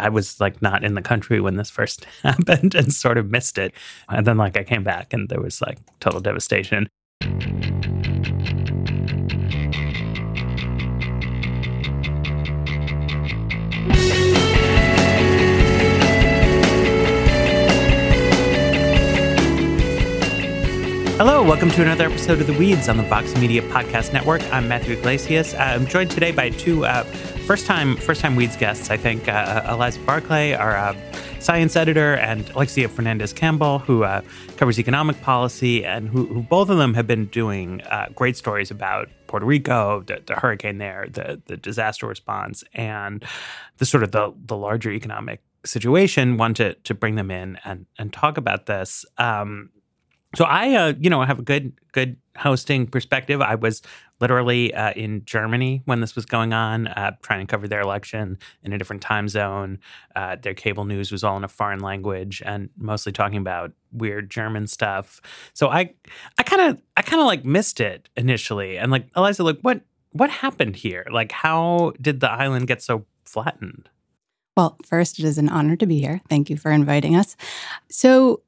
I was like not in the country when this first happened and sort of missed it. And then like I came back and there was like total devastation. Hello, welcome to another episode of The Weeds on the Vox Media Podcast Network. I'm Matthew Yglesias. Uh, I'm joined today by two uh, first time first time Weeds guests. I think uh, Eliza Barclay, our uh, science editor, and Alexia Fernandez Campbell, who uh, covers economic policy, and who, who, both of them have been doing uh, great stories about Puerto Rico, the, the, hurricane there, the the disaster response, and the sort of the the larger economic situation. Want to to bring them in and and talk about this. Um, so I, uh, you know, have a good good hosting perspective. I was literally uh, in Germany when this was going on, uh, trying to cover their election in a different time zone. Uh, their cable news was all in a foreign language and mostly talking about weird German stuff. So I, I kind of, I kind of like missed it initially. And like Eliza, like what, what happened here? Like, how did the island get so flattened? Well, first, it is an honor to be here. Thank you for inviting us. So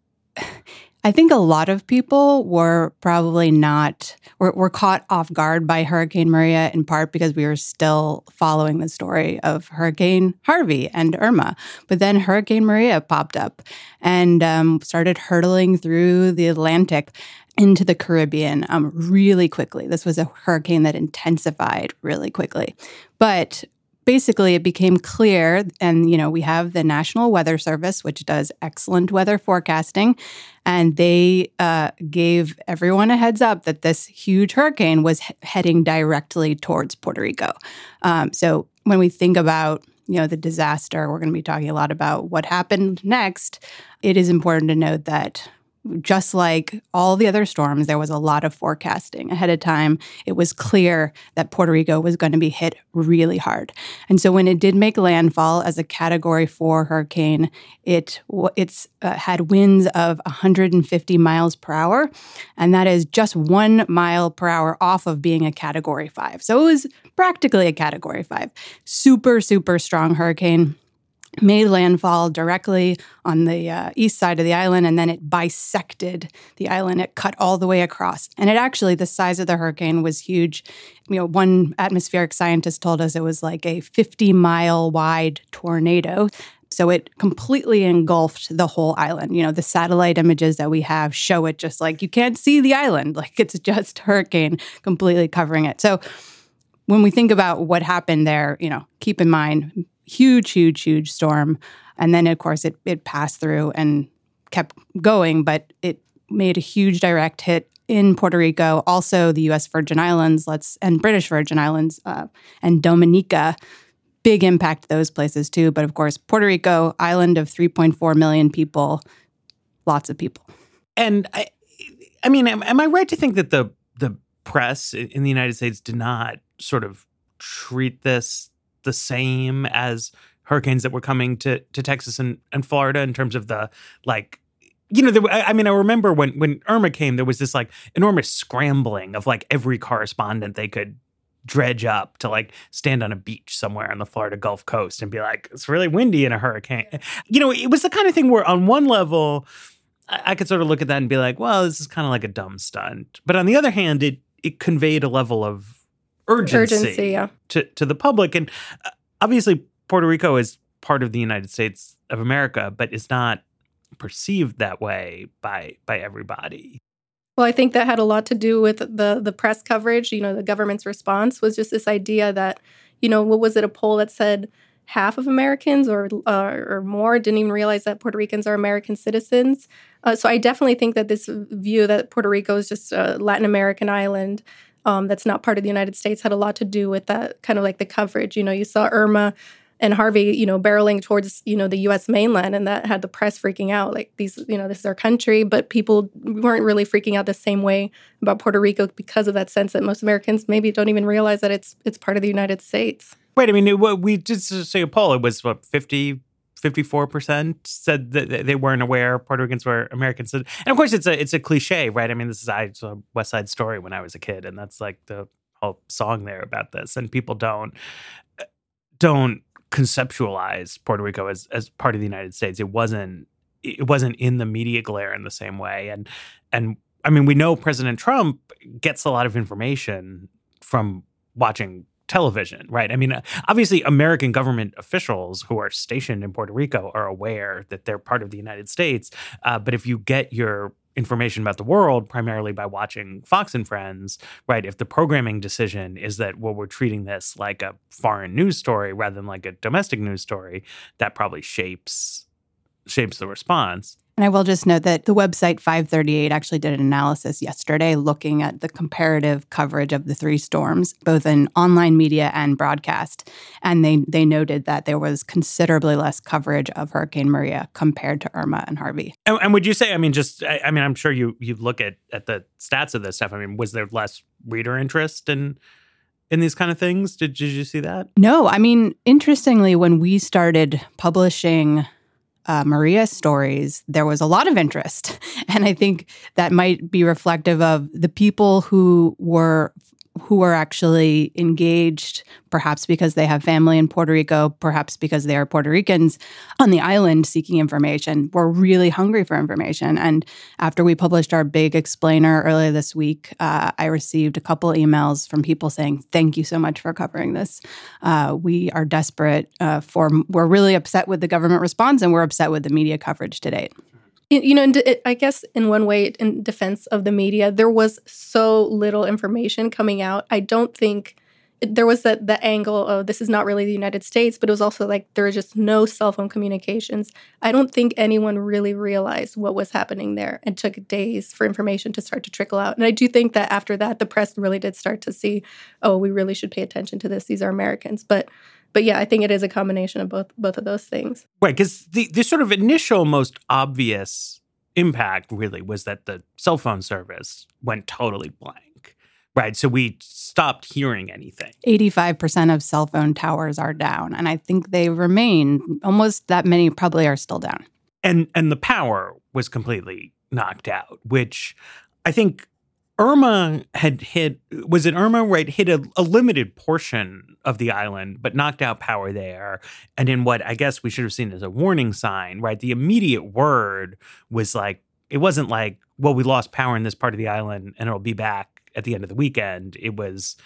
I think a lot of people were probably not were, were caught off guard by Hurricane Maria in part because we were still following the story of Hurricane Harvey and Irma. But then Hurricane Maria popped up and um, started hurtling through the Atlantic into the Caribbean um, really quickly. This was a hurricane that intensified really quickly. But basically it became clear and you know we have the national weather service which does excellent weather forecasting and they uh, gave everyone a heads up that this huge hurricane was he- heading directly towards puerto rico. Um, so when we think about you know the disaster we're going to be talking a lot about what happened next. It is important to note that just like all the other storms, there was a lot of forecasting ahead of time. It was clear that Puerto Rico was going to be hit really hard. And so when it did make landfall as a category 4 hurricane, it it's uh, had winds of 150 miles per hour, and that is just 1 mile per hour off of being a category 5. So it was practically a category 5. Super super strong hurricane made landfall directly on the uh, east side of the island and then it bisected the island. It cut all the way across. And it actually the size of the hurricane was huge. You know one atmospheric scientist told us it was like a 50 mile wide tornado. So it completely engulfed the whole island. You know, the satellite images that we have show it just like you can't see the island, like it's just hurricane completely covering it. So when we think about what happened there, you know, keep in mind huge, huge, huge storm. And then, of course, it, it passed through and kept going, but it made a huge direct hit in Puerto Rico, also the U.S. Virgin Islands, let's and British Virgin Islands uh, and Dominica. Big impact those places too. But of course, Puerto Rico, island of 3.4 million people, lots of people. And I, I mean, am, am I right to think that the the press in the United States did not sort of treat this the same as hurricanes that were coming to to Texas and, and Florida in terms of the like you know, there, I mean, I remember when when Irma came, there was this like enormous scrambling of like every correspondent they could dredge up to like stand on a beach somewhere on the Florida Gulf Coast and be like, it's really windy in a hurricane. You know, it was the kind of thing where on one level, I, I could sort of look at that and be like, well, this is kind of like a dumb stunt. But on the other hand, it it conveyed a level of urgency, urgency yeah. to, to the public. And uh, obviously, Puerto Rico is part of the United States of America, but is not perceived that way by by everybody. Well, I think that had a lot to do with the the press coverage. You know, the government's response was just this idea that, you know, what was it? A poll that said half of Americans or uh, or more didn't even realize that Puerto Ricans are American citizens. Uh, so I definitely think that this view that Puerto Rico is just a Latin American island um, that's not part of the United States had a lot to do with that kind of like the coverage. You know, you saw Irma and Harvey, you know, barreling towards, you know, the US mainland and that had the press freaking out. Like these, you know, this is our country, but people weren't really freaking out the same way about Puerto Rico because of that sense that most Americans maybe don't even realize that it's it's part of the United States. Wait, I mean, we just say poll. It was what 50 54% said that they weren't aware Puerto Ricans were Americans. And of course, it's a it's a cliche, right? I mean, this is I saw West Side Story when I was a kid, and that's like the whole song there about this. And people don't don't conceptualize Puerto Rico as as part of the United States. It wasn't it wasn't in the media glare in the same way. And and I mean, we know President Trump gets a lot of information from watching television, right? I mean, obviously, American government officials who are stationed in Puerto Rico are aware that they're part of the United States. Uh, but if you get your information about the world primarily by watching Fox and Friends, right? If the programming decision is that, well, we're treating this like a foreign news story rather than like a domestic news story, that probably shapes shapes the response. And I will just note that the website 538 actually did an analysis yesterday looking at the comparative coverage of the three storms, both in online media and broadcast. And they, they noted that there was considerably less coverage of Hurricane Maria compared to Irma and Harvey. And, and would you say, I mean, just, I, I, mean, I'm sure you you look at, at the stats of this stuff. I mean, was there less reader interest in in these kind of things? Did, did you see that? No. I mean, interestingly, when we started publishing uh, stories, there was a lot of interest. And I think that might be reflective of the people who were who are actually engaged, perhaps because they have family in Puerto Rico, perhaps because they are Puerto Ricans on the island seeking information, were really hungry for information. And after we published our big explainer earlier this week, uh, I received a couple emails from people saying, Thank you so much for covering this. Uh, we are desperate uh, for, we're really upset with the government response and we're upset with the media coverage to date you know, I guess in one way, in defense of the media, there was so little information coming out. I don't think there was that the angle of this is not really the United States, but it was also like there was just no cell phone communications. I don't think anyone really realized what was happening there. and took days for information to start to trickle out. And I do think that after that, the press really did start to see, oh, we really should pay attention to this. These are Americans. But but yeah, I think it is a combination of both both of those things. Right, because the the sort of initial most obvious impact really was that the cell phone service went totally blank. Right, so we stopped hearing anything. 85% of cell phone towers are down, and I think they remain. Almost that many probably are still down. And and the power was completely knocked out, which I think Irma had hit, was it Irma, right? Hit a, a, limited portion of the island, but knocked out power there. And in what I guess we should have seen as a warning sign, right? The immediate word was like, it wasn't like, well, we lost power in this part of the island and it'll be back at the end of the weekend. It was,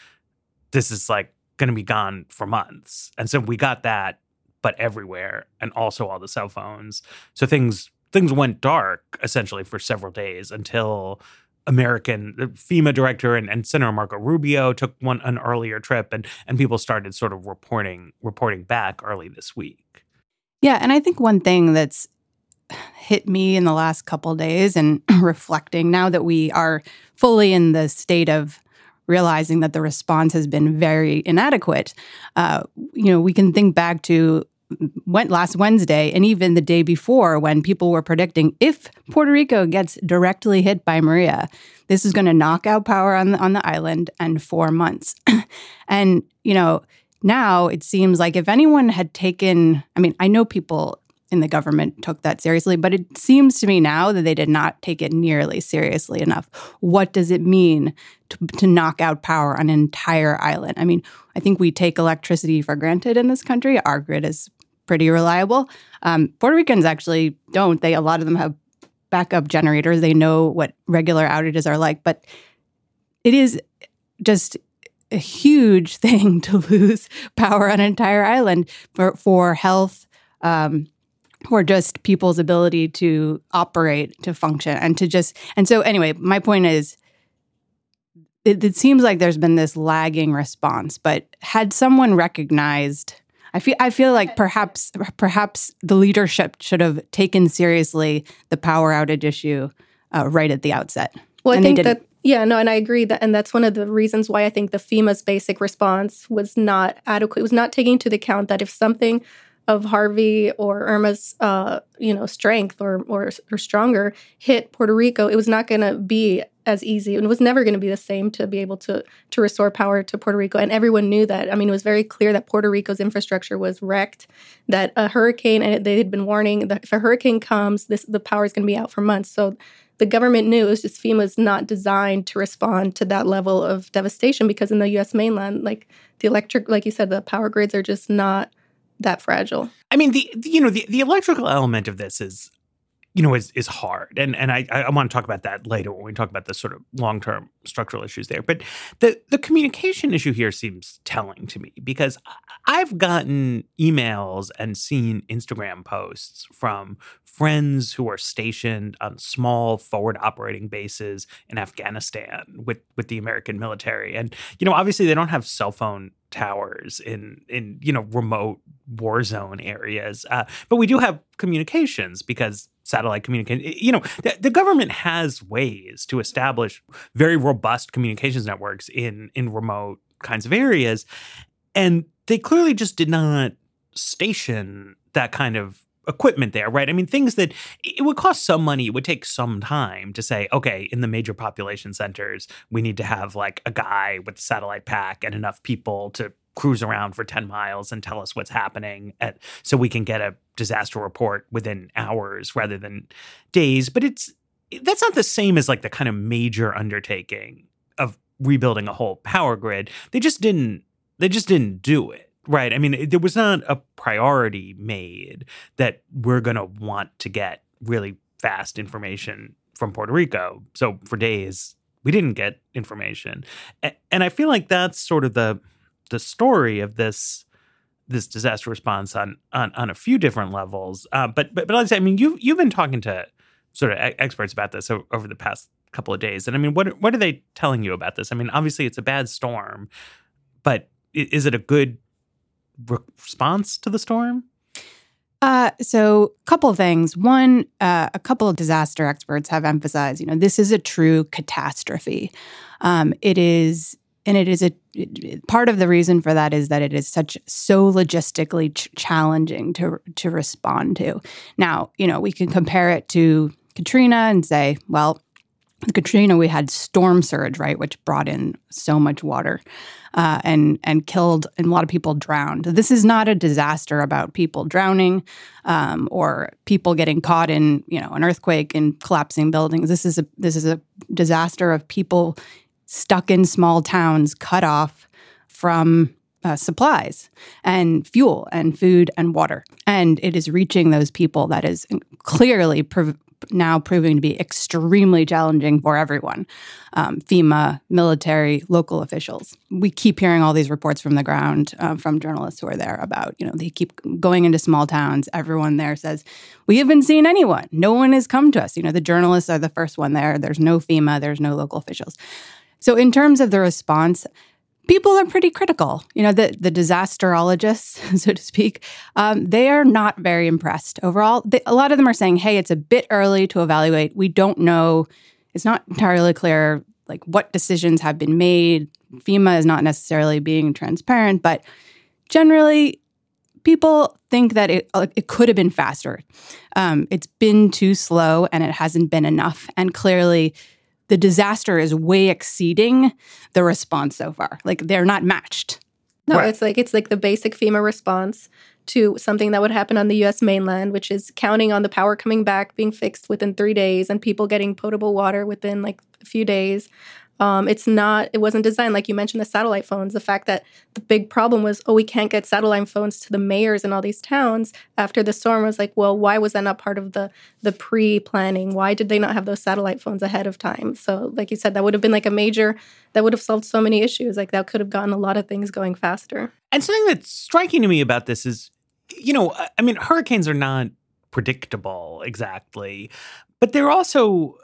this is like going to be gone for months. And so we got that, but everywhere, and also all the cell phones. So things, things went dark essentially for several days until American FEMA director and, and Senator Marco Rubio took one an earlier trip, and and people started sort of reporting reporting back early this week. Yeah, and I think one thing that's hit me in the last couple days and reflecting now that we are fully in the state of realizing that the response has been very inadequate. Uh, you know, we can think back to went last Wednesday and even the day before when people were predicting if Puerto Rico gets directly hit by Maria, this is going to knock out power on the, on the island and 4 months. and you know, now it seems like if anyone had taken I mean, I know people in the government took that seriously, but it seems to me now that they did not take it nearly seriously enough. What does it mean to, to, knock out power on an entire island? I mean, I think we take electricity for granted in this country. Our grid is pretty reliable. Um, Puerto Ricans actually don't. They a lot of them have backup generators. They know what regular outages are like, but it is just a huge thing to lose power on an entire island for for health. Um, or just people's ability to operate, to function, and to just. And so, anyway, my point is it, it, seems like there's been this lagging response, but had someone recognized I feel I feel like perhaps perhaps the leadership should have taken seriously the power outage issue uh, right at the outset. Well, I and think that yeah, no, and I agree that, and that's one of the reasons why I think the FEMA's basic response was not adequate. It was not taking into account that if something of Harvey or Irma's, uh, you know, strength or, or or stronger hit Puerto Rico, it was not going to be as easy and it was never going to be the same to be able to to restore power to Puerto Rico and everyone knew that. I mean, it was very clear that Puerto Rico's infrastructure was wrecked, that a hurricane and they had been warning that if a hurricane comes, this the power is going to be out for months. So the government knew it was just FEMA's not designed to respond to that level of devastation because in the US mainland, like the electric like you said, the power grids are just not that fragile. I mean, the, the you know the, the electrical element of this is you know, is is hard. And and I, I want to talk about that later when we talk about the sort of long term structural issues there. But the the communication issue here seems telling to me because I've gotten emails and seen Instagram posts from friends who are stationed on small forward operating bases in Afghanistan with with the American military. And you know, obviously they don't have cell phone towers in in you know remote war zone areas, uh, but we do have communications because satellite communication. You know, the, the, government has ways to establish very robust communications networks in in remote kinds of areas, and they clearly just did not station that kind of equipment there, right? I mean, things that it would cost some money, it would take some time to say, okay, in the major population centers, we need to have like a guy with a satellite pack and enough people to cruise around for 10 miles and tell us what's happening at, so we can get a disaster report within hours rather than days but it's that's not the same as like the kind of major undertaking of rebuilding a whole power grid. They just didn't they just didn't do it right? I mean there was not a priority made that we're going to want to get really fast information from puerto rico. So for days we didn't get information. And i feel like that's sort of the the story of this this disaster response on on, on a few different levels. Uh, but but but I mean, you you've been talking to sort of experts about this over the past couple of days, and I mean, what what are they telling you about this? I mean, obviously it's a bad storm, but is it a good response to the storm? Uh, so, a couple of things. One, uh, a couple of disaster experts have emphasized, you know, this is a true catastrophe. Um, it is and it is a part of the reason for that is that it is such so logistically ch- challenging to to respond to. Now, you know, we can compare it to Katrina and say, well, Katrina, we had storm surge, right, which brought in so much water uh, and and killed, and a lot of people drowned. This is not a disaster about people drowning um, or people getting caught in, you know, an earthquake and collapsing buildings. This is a this is a disaster of people stuck in small towns, cut off from uh, supplies and fuel and food and water. And it is reaching those people that is clearly prov- now proving to be extremely challenging for everyone um, FEMA, military, local officials. We keep hearing all these reports from the ground uh, from journalists who are there about, you know, they keep going into small towns. Everyone there says, We haven't seen anyone. No one has come to us. You know, the journalists are the first one there. There's no FEMA, there's no local officials. So, in terms of the response, people are pretty critical. You know, the, the disasterologists, so to speak, um, they are not very impressed overall. They, a lot of them are saying, hey, it's a bit early to evaluate. We don't know. It's not entirely clear like what decisions have been made. FEMA is not necessarily being transparent, but generally, people think that it, it could have been faster. Um, it's been too slow and it hasn't been enough. And clearly, the disaster is way exceeding the response so far. Like they're not matched. No, right. it's like it's like the basic FEMA response to something that would happen on the US mainland, which is counting on the power coming back, being fixed within 3 days and people getting potable water within like a few days. Um, it's not, it wasn't designed, like you mentioned, the satellite phones. The fact that the big problem was, oh, we can't get satellite phones to the mayors in all these towns after the storm was like, well, why was that not part of the the pre planning? Why did they not have those satellite phones ahead of time? So, like you said, that would have been like a major, that would have solved so many issues. Like that could have gotten a lot of things going faster. And something that's striking to me about this is, you know, I mean, hurricanes are not predictable exactly, but they're also,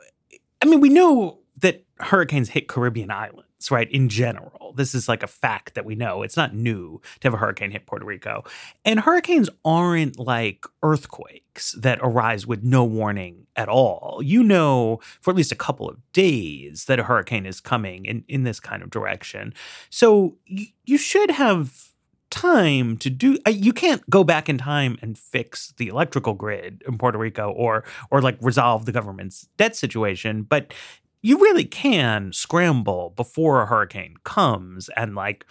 I mean, we know that hurricanes hit Caribbean islands, right? In general, this is like a fact that we know. It's not new to have a hurricane hit Puerto Rico. And hurricanes aren't like earthquakes that arise with no warning at all. You know, for at least a couple of days, that a hurricane is coming in, in this kind of direction. So you, you should have time to do uh, you can't go back in time and fix the electrical grid in Puerto Rico or or like resolve the government's debt situation but you really can scramble before a hurricane comes and like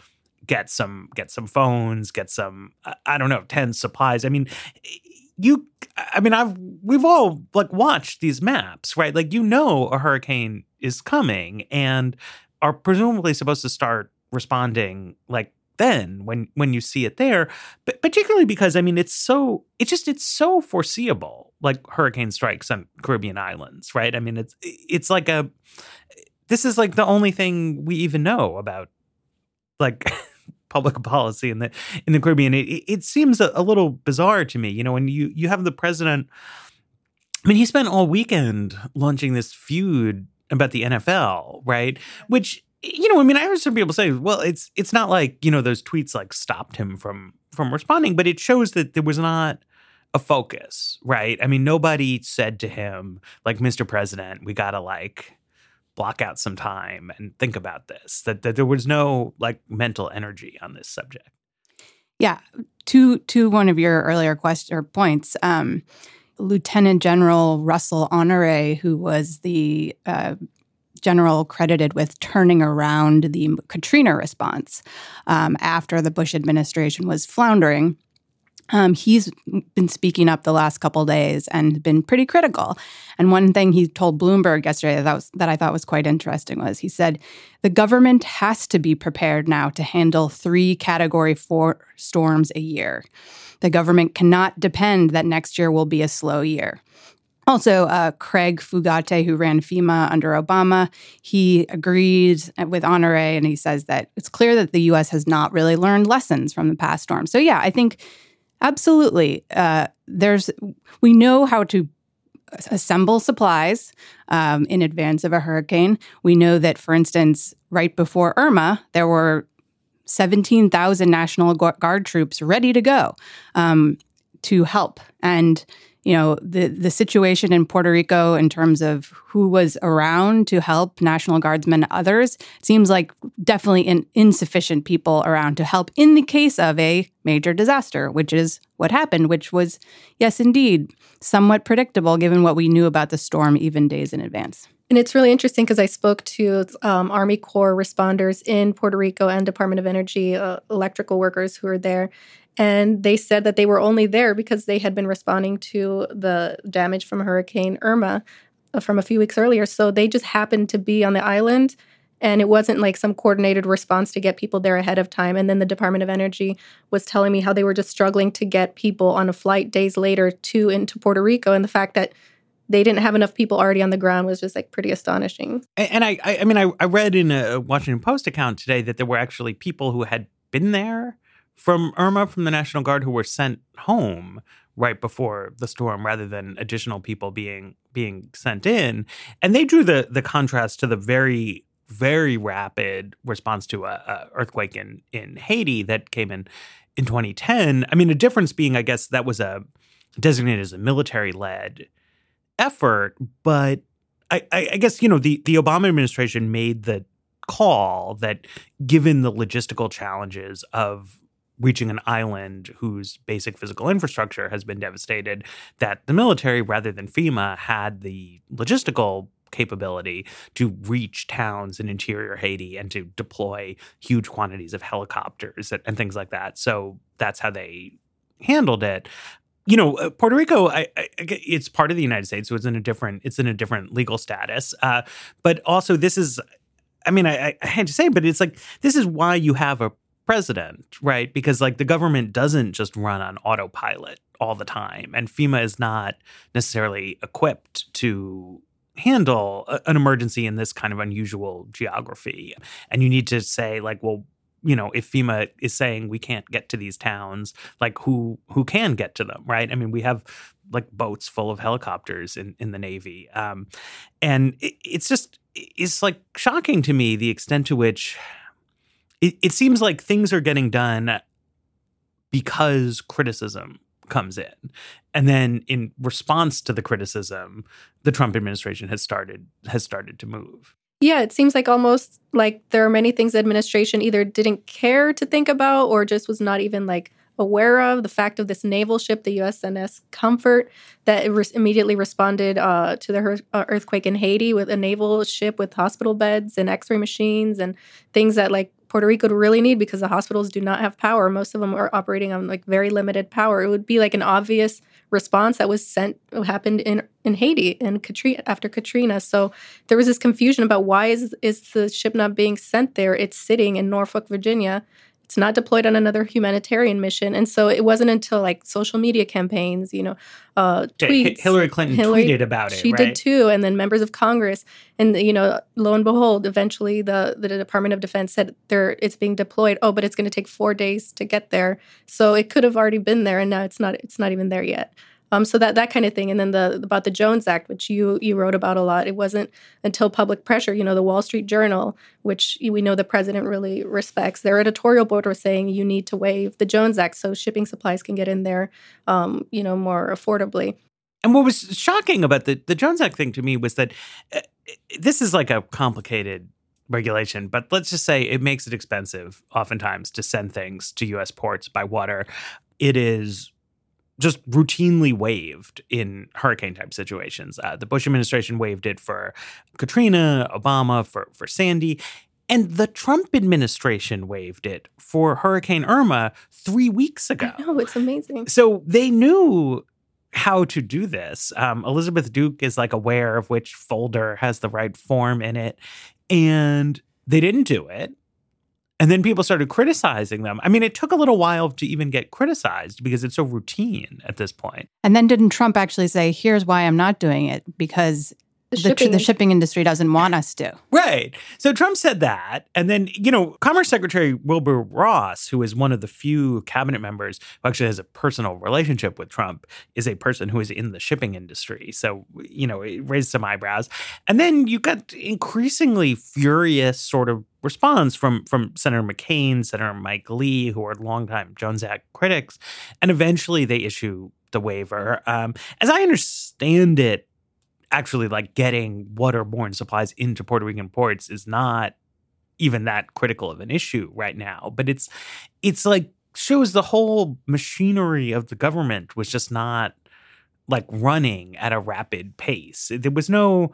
get some get some phones get some uh, i don't know 10 supplies. I mean you i mean i've we've all like watched these maps right? Like you know a hurricane is coming and are presumably supposed to start responding like then when when you see it there but particularly because i mean it's so it's just it's so foreseeable like hurricane strikes on caribbean islands right i mean it's it's like a this is like the only thing we even know about like public policy in the in the caribbean it, it seems a, a little bizarre to me you know when you you have the president I mean, he spent all weekend launching this feud about the NFL, right? Which you know, I mean, I heard some people say, well, it's it's not like you know those tweets like stopped him from from responding, but it shows that there was not a focus, right? I mean, nobody said to him like, Mr. President, we gotta like block out some time and think about this. That that there was no like mental energy on this subject. Yeah, to to one of your earlier question or points. Um, Lieutenant General Russell Honore, who was the uh, general credited with turning around the Katrina response um, after the Bush administration was floundering. Um, he's been speaking up the last couple days and been pretty critical. And one thing he told Bloomberg yesterday that, was, that I thought was quite interesting was he said the government has to be prepared now to handle three Category Four storms a year. The government cannot depend that next year will be a slow year. Also, uh, Craig Fugate, who ran FEMA under Obama, he agreed with Honore and he says that it's clear that the U.S. has not really learned lessons from the past storm. So, yeah, I think absolutely. Uh, there's we know how to assemble supplies um, in advance of a hurricane. We know that, for instance, right before Irma, there were 17,000 National Guard troops ready to go um, to help. And you know the the situation in Puerto Rico in terms of who was around to help National Guardsmen others seems like definitely in, insufficient people around to help in the case of a major disaster, which is what happened, which was yes indeed somewhat predictable given what we knew about the storm even days in advance. And it's really interesting because I spoke to um, Army Corps responders in Puerto Rico and Department of Energy uh, electrical workers who are there. And they said that they were only there because they had been responding to the damage from Hurricane Irma uh, from a few weeks earlier. So they just happened to be on the island. And it wasn't like some coordinated response to get people there ahead of time. And then the Department of Energy was telling me how they were just struggling to get people on a flight days later to into Puerto Rico. And the fact that they didn't have enough people already on the ground was just like pretty astonishing. And I, I mean, I, I read in a Washington Post account today that there were actually people who had been there from Irma from the National Guard who were sent home right before the storm rather than additional people being being sent in. And they drew the the contrast to the very very rapid response to a, a earthquake in in Haiti that came in in 2010 i mean a difference being i guess that was a designated as a military led effort but I, I guess you know the the Obama administration made the call that given the logistical challenges of reaching an island whose basic physical infrastructure has been devastated, that the military, rather than FEMA, had the logistical capability to reach towns in interior Haiti and to deploy huge quantities of helicopters and, and things like that. So that's how they handled it you know, uh, Puerto Rico, I, I, it's part of the United States, so it's in a different, it's in a different legal status. Uh, but also, this is, I mean, I, I had to say, but it's like this is why you have a president, right? Because like the government doesn't just run on autopilot all the time, and FEMA is not necessarily equipped to handle a, an emergency in this kind of unusual geography. And you need to say like, well, you know, if FEMA is saying we can't get to these towns, like who who can get to them, right? I mean, we have like boats full of helicopters in in the Navy, um, and it, it's just it's like shocking to me the extent to which it, it seems like things are getting done because criticism comes in. And then in response to the criticism, the Trump administration has started has started to move. Yeah, it seems like almost like there are many things the administration either didn't care to think about or just was not even like aware of the fact of this naval ship, the USNS Comfort, that re- immediately responded uh, to the her- uh, earthquake in Haiti with a naval ship with hospital beds and X-ray machines and things that like Puerto Rico would really need because the hospitals do not have power. Most of them are operating on like very limited power. It would be like an obvious response that was sent happened in in Haiti and Katrina after Katrina. So there was this confusion about why is is the ship not being sent there? It's sitting in Norfolk, Virginia It's not deployed on another humanitarian mission. And so it wasn't until like social media campaigns, you know, uh, tweets. Hillary Clinton Hillary, tweeted about it. She right? did too. And then members of Congress. And, you know, lo and behold, eventually the, the Department of Defense said there it's being deployed. Oh, but it's going to take four days to get there. So it could have already been there. And now it's not, it's not even there yet. Um, so that that kind of thing, and then the about the Jones Act, which you you wrote about a lot. It wasn't until public pressure, you know, the Wall Street Journal, which we know the president really respects, their editorial board was saying you need to waive the Jones Act so shipping supplies can get in there, um, you know, more affordably. And what was shocking about the the Jones Act thing to me was that uh, this is like a complicated regulation, but let's just say it makes it expensive oftentimes to send things to US ports by water. It is just routinely waived in hurricane type situations. Uh, the Bush administration waived it for Katrina, Obama for for Sandy, and the Trump administration waived it for Hurricane Irma three weeks ago. No, it's amazing. So they knew how to do this. Um, Elizabeth Duke is like aware of which folder has the right form in it, and they didn't do it. And then people started criticizing them. I mean, it took a little while to even get criticized because it's so routine at this point. And then didn't Trump actually say, here's why I'm not doing it? Because the shipping. the, shipping industry doesn't want us to. Right. So Trump said that. And then, you know, Commerce Secretary Wilbur Ross, who is one of the few cabinet members who actually has a personal relationship with Trump, is a person who is in the shipping industry. So, you know, it raised some eyebrows. And then you got increasingly furious sort of response from from Senator McCain, Senator Mike Lee, who are longtime Jones Act critics. And eventually they issue the waiver. Um, as I understand it, actually like getting waterborne supplies into Puerto Rican ports is not even that critical of an issue right now. But it's it's like shows the whole machinery of the government was just not like running at a rapid pace. There was no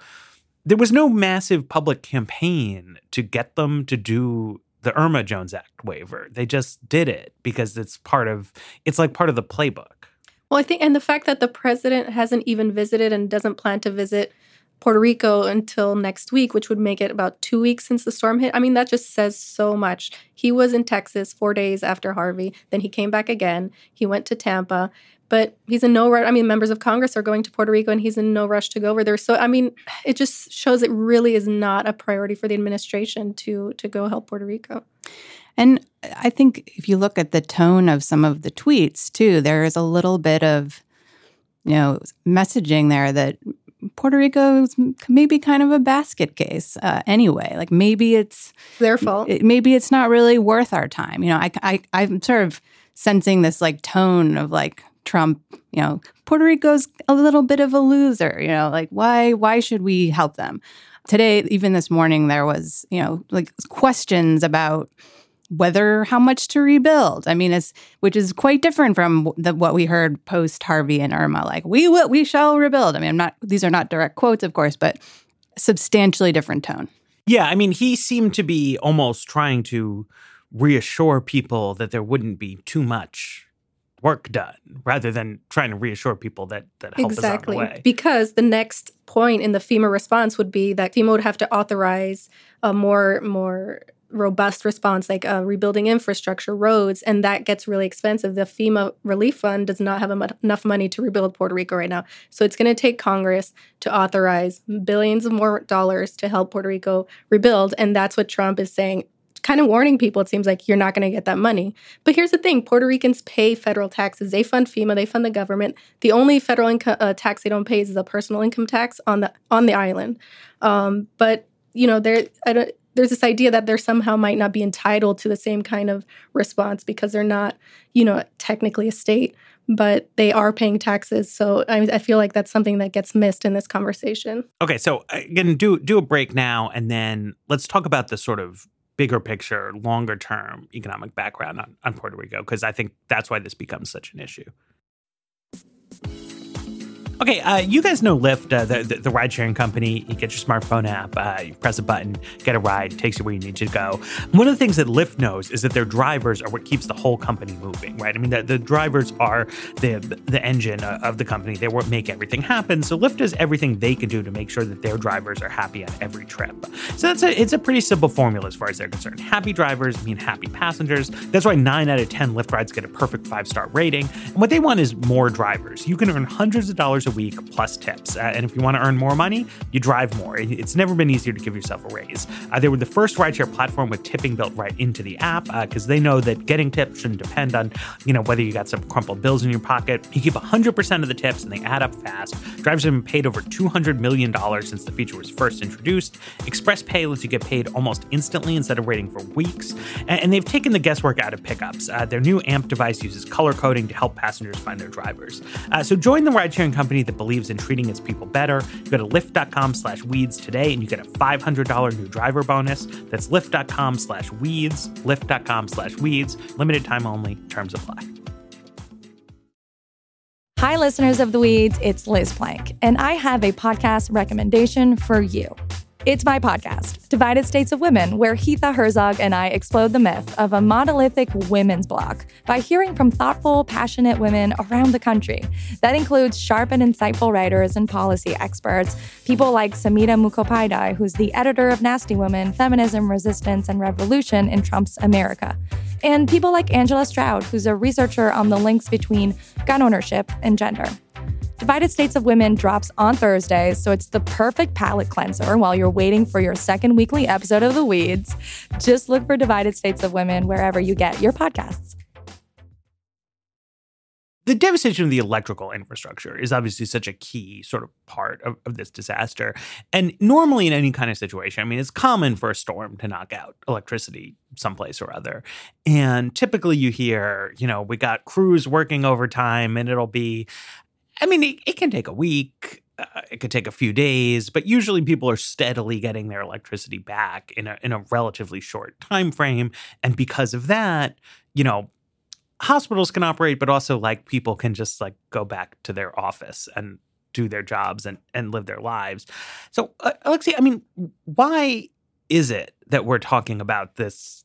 there was no massive public campaign to get them to do the Irma Jones Act waiver. They just did it because it's part of it's like part of the playbook. Well, I think, and the fact that the president hasn't even visited and doesn't plan to visit Puerto Rico until next week, which would make it about two weeks since the storm hit. I mean, that just says so much. He was in Texas four days after Harvey. Then he came back again. He went to Tampa, but he's in no rush. I mean, members of Congress are going to Puerto Rico and he's in no rush to go over there. So, I mean, it just shows it really is not a priority for the administration to to go help Puerto Rico. And I think if you look at the tone of some of the tweets too, there is a little bit of, you know, messaging there that Puerto Rico is maybe kind of a basket case uh, anyway. Like maybe it's their fault. It, maybe it's not really worth our time. You know, I, I I'm sort of sensing this like tone of like Trump. You know, Puerto Rico's a little bit of a loser. You know, like why why should we help them? Today, even this morning, there was you know like questions about whether how much to rebuild. I mean, it's which is quite different from the, what we heard post Harvey and Irma. Like we will, we shall rebuild. I mean, I'm not; these are not direct quotes, of course, but substantially different tone. Yeah, I mean, he seemed to be almost trying to reassure people that there wouldn't be too much work done rather than trying to reassure people that that help exactly. is on the way. Because the next point in the FEMA response would be that FEMA would have to authorize a more more robust response like uh, rebuilding infrastructure, roads, and that gets really expensive. The FEMA relief fund does not have enough money to rebuild Puerto Rico right now. So it's going to take Congress to authorize billions of more dollars to help Puerto Rico rebuild. And that's what Trump is saying. Kind of warning people, it seems like you're not going to get that money. But here's the thing Puerto Ricans pay federal taxes. They fund FEMA, they fund the government. The only federal income uh, tax they don't pay is a personal income tax on the on the island. Um, but you know, there there's this idea that they're somehow might not be entitled to the same kind of response because they're not, you know, technically a state, but they are paying taxes. So I, I feel like that's something that gets missed in this conversation. Okay, so again, do do a break now, and then let's talk about the sort of bigger picture, longer term economic background on, on Puerto Rico, because I think that's why this becomes such an issue. Okay, uh, you guys know Lyft, uh, the, the, the ride sharing company. You get your smartphone app, uh, you press a button, get a ride, takes you where you need to go. One of the things that Lyft knows is that their drivers are what keeps the whole company moving, right? I mean, the, the drivers are the the engine uh, of the company. They what make everything happen. So Lyft does everything they can do to make sure that their drivers are happy on every trip. So that's a it's a pretty simple formula as far as they're concerned. Happy drivers mean happy passengers. That's why nine out of ten Lyft rides get a perfect five star rating. And what they want is more drivers. You can earn hundreds of dollars a week plus tips. Uh, and if you want to earn more money, you drive more. It's never been easier to give yourself a raise. Uh, they were the first rideshare platform with tipping built right into the app because uh, they know that getting tips shouldn't depend on, you know, whether you got some crumpled bills in your pocket. You keep 100% of the tips and they add up fast. Drivers have been paid over $200 million since the feature was first introduced. Express Pay lets you get paid almost instantly instead of waiting for weeks. And, and they've taken the guesswork out of pickups. Uh, their new AMP device uses color coding to help passengers find their drivers. Uh, so join the ride sharing company that believes believes in treating its people better. Go to lyft.com slash weeds today and you get a $500 new driver bonus. That's lyft.com slash weeds, lyft.com slash weeds. Limited time only. Terms apply. Hi, listeners of The Weeds. It's Liz Plank, and I have a podcast recommendation for you. It's my podcast, Divided States of Women, where Hitha Herzog and I explode the myth of a monolithic women's bloc by hearing from thoughtful, passionate women around the country. That includes sharp and insightful writers and policy experts, people like Samhita Mukhopadhyay, who's the editor of Nasty Women, Feminism, Resistance, and Revolution in Trump's America, and people like Angela Stroud, who's a researcher on the links between gun ownership and gender. Divided States of Women drops on Thursday, so it's the perfect palate cleanser while you're waiting for your second weekly episode of The Weeds. Just look for Divided States of Women wherever you get your podcasts. The devastation of the electrical infrastructure is obviously such a key sort of part of, of, this disaster. And normally, in any kind of situation, I mean, it's common for a storm to knock out electricity someplace or other. And typically, you hear, you know, we got crews working overtime and it'll be I mean, it, it can take a week. Uh, it could take a few days, but usually people are steadily getting their electricity back in a in a relatively short time frame, and because of that, you know, hospitals can operate, but also like people can just like go back to their office and do their jobs and and live their lives. So, uh, Alexia, I mean, why is it that we're talking about this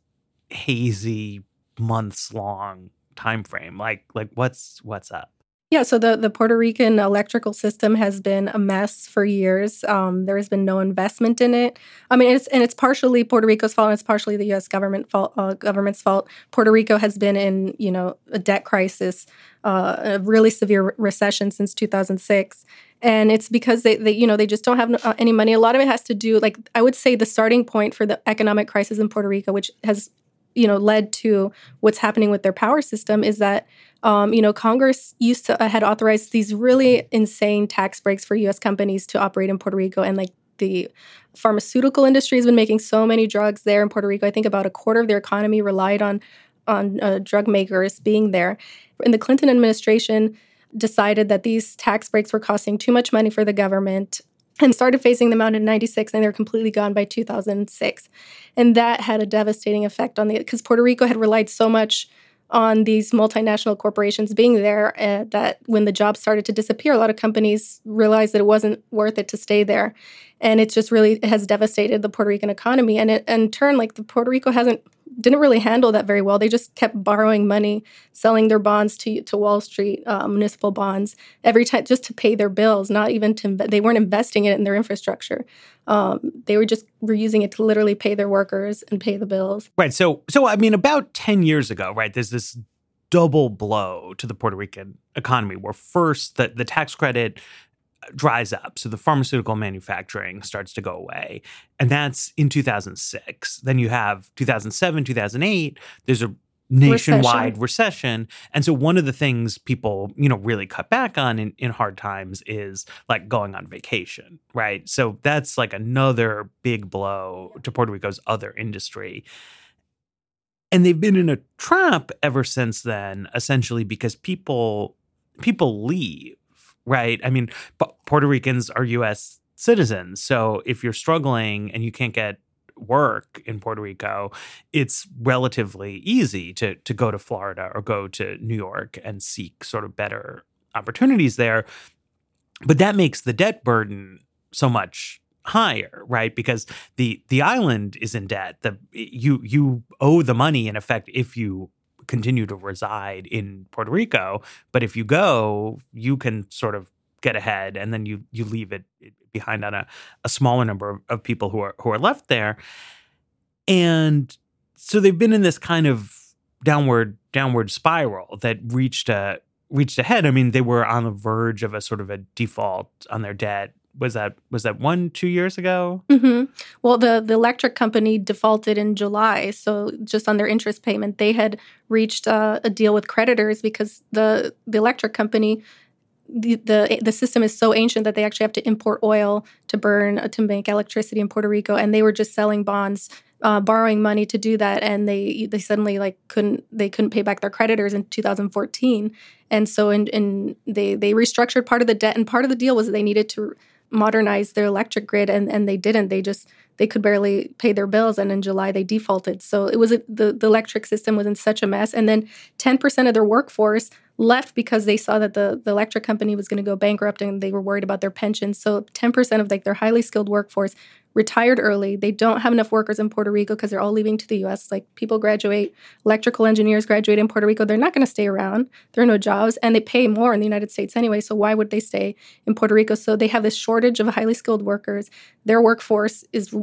hazy months long time frame? Like, like what's what's up? Yeah, so the, the Puerto Rican electrical system has been a mess for years. Um, there has been no investment in it. I mean, it's and it's partially Puerto Rico's fault, and it's partially the U.S. government fault. Uh, government's fault. Puerto Rico has been in you know a debt crisis, uh, a really severe recession since 2006, and it's because they, they you know they just don't have uh, any money. A lot of it has to do like I would say the starting point for the economic crisis in Puerto Rico, which has you know led to what's happening with their power system, is that um, you know, Congress used to uh, had authorized these really insane tax breaks for U.S. companies to operate in Puerto Rico, and like the pharmaceutical industry has been making so many drugs there in Puerto Rico. I think about a quarter of their economy relied on on uh, drug makers being there. In the Clinton administration, decided that these tax breaks were costing too much money for the government and started phasing them out in 96 and they were completely gone by 2006 and that had a devastating effect on the because puerto rico had relied so much on these multinational corporations being there uh, that when the jobs started to disappear, a lot of companies realized that it wasn't worth it to stay there. And it's just really it has devastated the Puerto Rican economy. And it, in turn, like the Puerto Rico hasn't didn't really handle that very well. They just kept borrowing money, selling their bonds to to Wall Street, uh, municipal bonds, every time just to pay their bills. Not even to they weren't investing it in their infrastructure. Um, they were just were using it to literally pay their workers and pay the bills. Right. So so I mean, about ten years ago, right? There's this double blow to the Puerto Rican economy, where first the the tax credit dries up. So the pharmaceutical manufacturing starts to go away. And that's in 2006. Then you have 2007, 2008. There's a nationwide recession. recession. And so one of the things people, you know, really cut back on in, in hard times is like going on vacation, right? So that's like another big blow to Puerto Rico's other industry. And they've been in a trap ever since then, essentially because people people leave right? I mean, Puerto Ricans are U.S. citizens, so if you're struggling and you can't get work in Puerto Rico, it's relatively easy to to go to Florida or go to New York and seek sort of better opportunities there. but that makes the debt burden so much higher, right? Because the the island is in debt. The you you owe the money in effect if you continue to reside in Puerto Rico, but if you go, you can sort of get ahead and then you you leave it eh, behind on a, a smaller number of, of people who are who are left there. And so they've been in this kind of downward downward spiral that reached a reached a head. I mean, they were on the verge of a sort of a default on their debt. Was that was that one two years ago? Mm-hmm. Well, the the electric company defaulted in July, so just on their interest payment, they had reached uh, a deal with creditors because the the electric company. The, the the system is so ancient that they actually have to import oil to burn uh, to make electricity in Puerto Rico, and they were just selling bonds uh, borrowing money to do that, and they they suddenly like couldn't they couldn't pay back their creditors in 2014, and so in, in they they restructured part of the debt, and part of the deal was that they needed to modernize their electric grid, and and they didn't. They just they could barely pay their bills, and in July they defaulted. So it was a, the the electric system was in such a mess, and then 10% of their workforce left because they saw that the, the electric company was going to go bankrupt and they were worried about their pensions. So 10% of like their highly skilled workforce retired early. They don't have enough workers in Puerto Rico because they're all leaving to the US. Like people graduate, electrical engineers graduate in Puerto Rico. They're not going to stay around. There are no jobs and they pay more in the United States anyway. So why would they stay in Puerto Rico? So they have this shortage of highly skilled workers. Their workforce is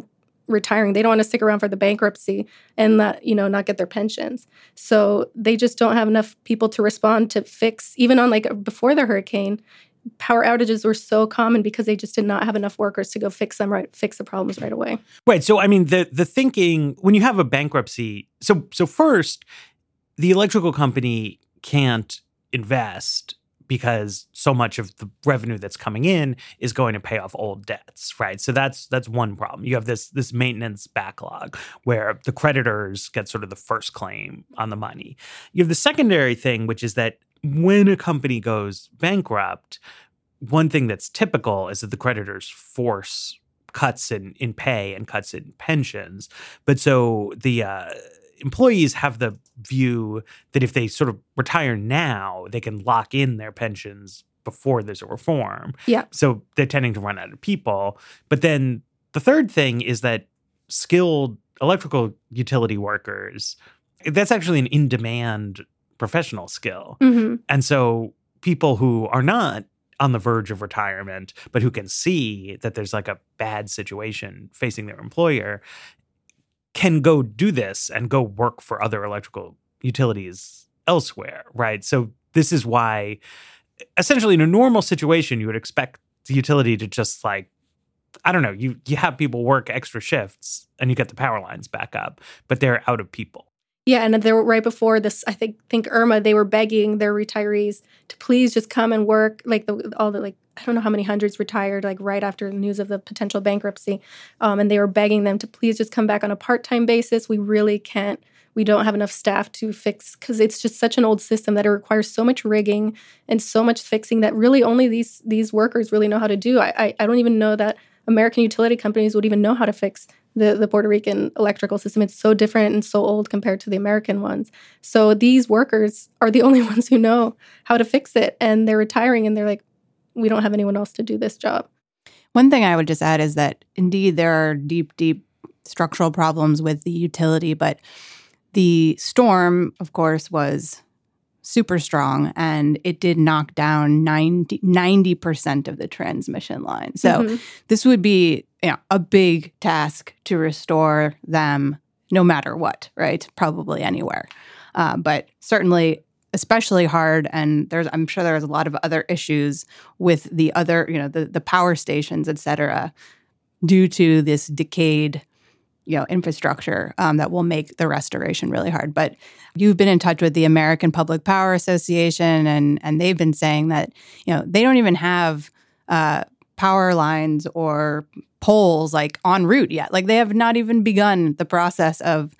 retiring. They don't want to stick around for the bankruptcy and not, you know, not get their pensions. So they just don't have enough people to respond to fix even on like before the hurricane, power outages were so common because they just did not have enough workers to go fix them right fix the problems right away. Right. So I mean the the thinking when you have a bankruptcy, so so first the electrical company can't invest because so much of the revenue that's coming in is going to pay off old debts, right? So that's that's one problem. You have this this maintenance backlog where the creditors get sort of the first claim on the money. You have the secondary thing which is that when a company goes bankrupt, one thing that's typical is that the creditors force cuts in, in pay and cuts in pensions. But so the uh, employees have the view that if they sort of retire now, they can lock in their pensions before there's a reform. Yeah. So they're tending to run out of people. But then the third thing is that skilled electrical utility workers, that's actually an in demand professional skill. Mm-hmm. And so people who are not on the verge of retirement, but who can see that there's like a bad situation facing their employer, can go do this and go work for other electrical utilities elsewhere, right? So this is why essentially in a normal situation you would expect the utility to just like I don't know, you you have people work extra shifts and you get the power lines back up, but they're out of people. Yeah, and they were right before this. I think think Irma. They were begging their retirees to please just come and work. Like the all the like I don't know how many hundreds retired like right after the news of the potential bankruptcy, um, and they were begging them to please just come back on a part time basis. We really can't. We don't have enough staff to fix because it's just such an old system that it requires so much rigging and so much fixing that really only these these workers really know how to do. I I, I don't even know that American utility companies would even know how to fix the, the Puerto Rican electrical system. It's so different and so old compared to the American ones. So these workers are the only ones who know how to fix it. And they're retiring and they're like, we don't have anyone else to do this job. One thing I would just add is that indeed there are deep, deep structural problems with the utility, but the storm, of course, was super strong and it did knock down 90, percent of the transmission line. So mm-hmm. this would be you know, a big task to restore them no matter what, right? Probably anywhere. Uh, but certainly especially hard and there's i'm sure there's a lot of other issues with the other you know the, the power stations et cetera due to this decayed you know infrastructure um, that will make the restoration really hard. But you've been in touch with the American Public Power Association, and and they've been saying that you know they don't even have uh, power lines or poles like en route yet. Like they have not even begun the process of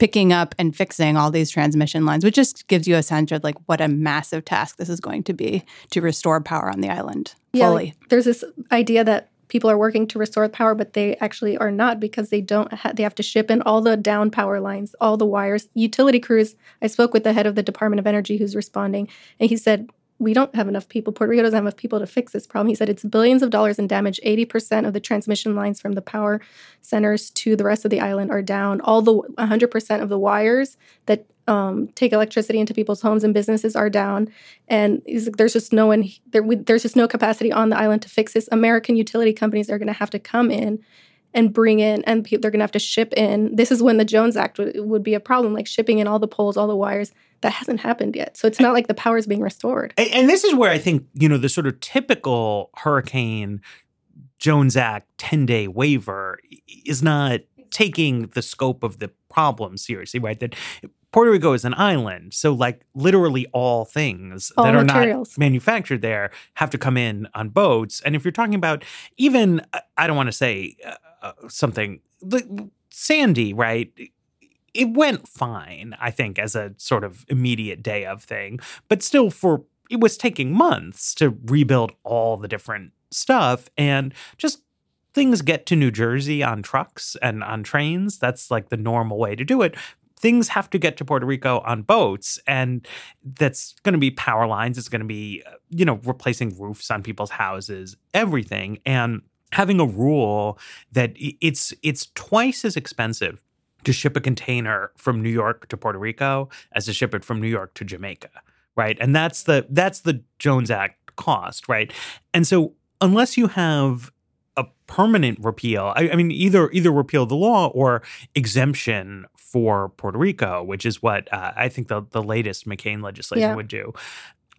picking up and fixing all these transmission lines, which just gives you a sense of like what a massive task this is going to be to restore power on the island yeah, fully. Like, there's this idea that people are working to restore power, but they actually are not because they don't. Ha- they have to ship in all the down power lines, all the wires. Utility crews. I spoke with the head of the Department of Energy who's responding, and he said we don't have enough people. Puerto Rico doesn't have enough people to fix this problem. He said it's billions of dollars in damage. 80% of the transmission lines from the power centers to the rest of the island are down. All the 100% of the wires that um, take electricity into people's homes and businesses are down. And there's just no one, there, we, there's just no capacity on the island to fix this. American utility companies are going to have to come in and bring in, and they're going to have to ship in. This is when the Jones Act w- would be a problem, like shipping in all the poles, all the wires. That hasn't happened yet. So it's not like the power is being restored. And, and this is where I think, you know, the sort of typical hurricane Jones Act 10 day waiver is not taking the scope of the problem seriously, right? That Puerto Rico is an island, so like literally all things all that are materials. not manufactured there have to come in on boats. And if you're talking about even, I don't want to say uh, uh, something like Sandy, right? It went fine, I think, as a sort of immediate day of thing, but still for it was taking months to rebuild all the different stuff and just things get to New Jersey on trucks and on trains. That's like the normal way to do it things have to get to Puerto Rico on boats, and that's going to be power lines. It's going to be, uh, you know, replacing roofs on people's houses, everything, and having a rule that it's it's twice as expensive to ship a container from New York to Puerto Rico as to ship it from New York to Jamaica, right? And that's the that's the Jones Act cost, right? And so unless you have a permanent repeal. I, I, mean, either either repeal the law or exemption for Puerto Rico, which is what uh, I think the the latest McCain legislation Yeah. would do.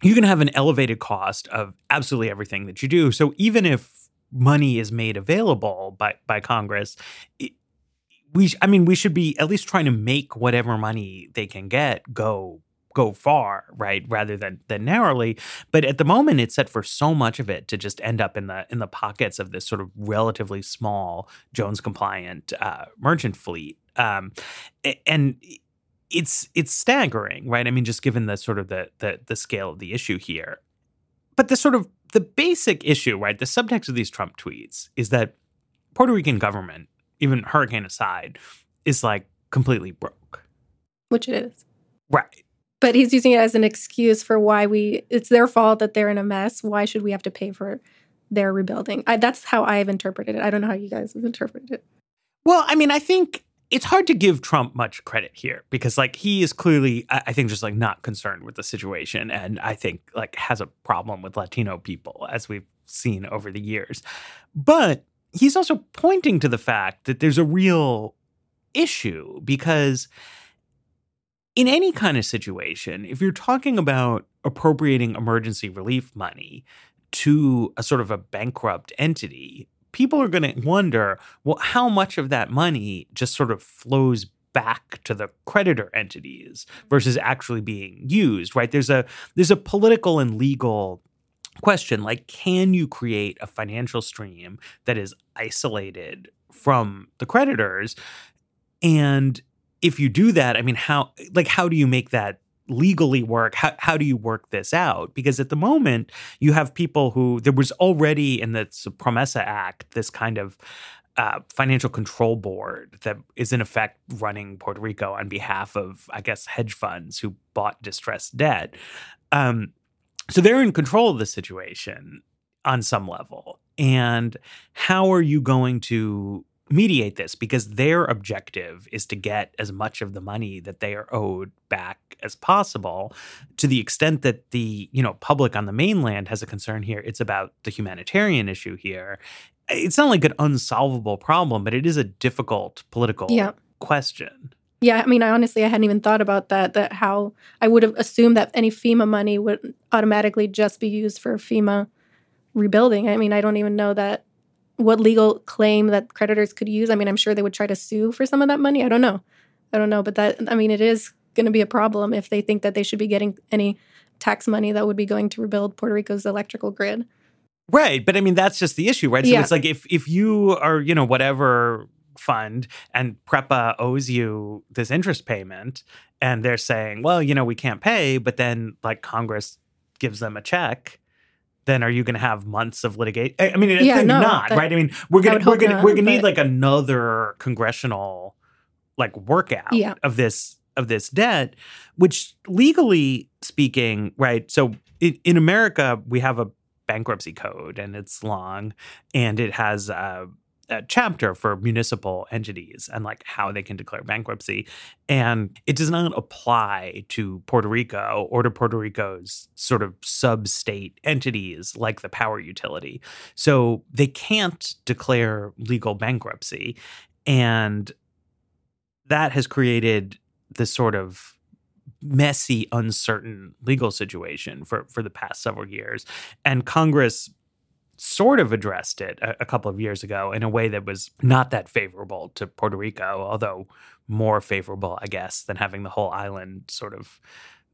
You can have an elevated cost of absolutely everything that you do. So even if money is made available by by Congress. It, we, I mean, we should be at least trying to make whatever money they can get go go far, right, rather than than narrowly. But at the moment, it's set for so much of it to just end up in the in the pockets of this sort of relatively small Jones compliant uh, merchant fleet, um, and it's it's staggering, right? I mean, just given the sort of the the the scale of the issue here, but the sort of the basic issue, right? The subtext of these Trump tweets is that Puerto Rican government, even hurricane aside, is like completely broke, which it is. right? But he's using it as an excuse for why we, it's their fault that they're in a mess. Why should we have to pay for their rebuilding? I, that's how I've interpreted it. I don't know how you guys have interpreted it. Well, I mean, I think it's hard to give Trump much credit here because, like, he is clearly, I I think, just like not concerned with the situation, and I think like has a problem with Latino people, as we've seen over the years. But he's also pointing to the fact that there's a real issue because in any kind of situation, if you're talking about appropriating emergency relief money to a sort of a bankrupt entity, people are going to wonder, well, how much of that money just sort of flows back to the creditor entities versus actually being used, right? There's a there's a political and legal question like can you create a financial stream that is isolated from the creditors? And if you do that i mean how like how do you make that legally work? How, how do you work this out? Because at the moment you have people who there was already in the promesa act this kind of uh, financial control board that is in effect running puerto rico on behalf of i guess hedge funds who bought distressed debt. Um, so they're in control of the situation on some level. And how are you going to mediate this? Because their objective is to get as much of the money that they are owed back as possible to the extent that the you know public on the mainland has a concern here. It's about the humanitarian issue here. It's not like an unsolvable problem but it is a difficult political Yeah. question Yeah, I mean, I honestly I hadn't even thought about that. That how I would have assumed that any FEMA money would automatically just be used for FEMA rebuilding. I mean, I don't even know that what legal claim that creditors could use. I mean, I'm sure they would try to sue for some of that money. I don't know. I don't know, but that I mean, it is going to be a problem if they think that they should be getting any tax money that would be going to rebuild Puerto Rico's electrical grid. Right, but I mean that's just the issue, right? So Yeah. it's like if if you are, you know, whatever fund and PREPA owes you this interest payment and they're saying, well, you know, we can't pay, but then like Congress gives them a check, then are you going to have months of litigation? I mean, I Yeah, no, not, that- right? I mean, we're going to we're going to we're going to need like another congressional like workout Yeah. of this of this debt, which legally speaking, right? So in, in America, we have a bankruptcy code and it's long and it has a, a, chapter for municipal entities and like how they can declare bankruptcy. And it does not apply to Puerto Rico or to Puerto Rico's sort of sub state entities like the power utility. So they can't declare legal bankruptcy. And that has created this sort of messy, uncertain legal situation for, for the past several years. And Congress sort of addressed it a, a, couple of years ago in a way that was not that favorable to Puerto Rico, although more favorable, I guess, than having the whole island sort of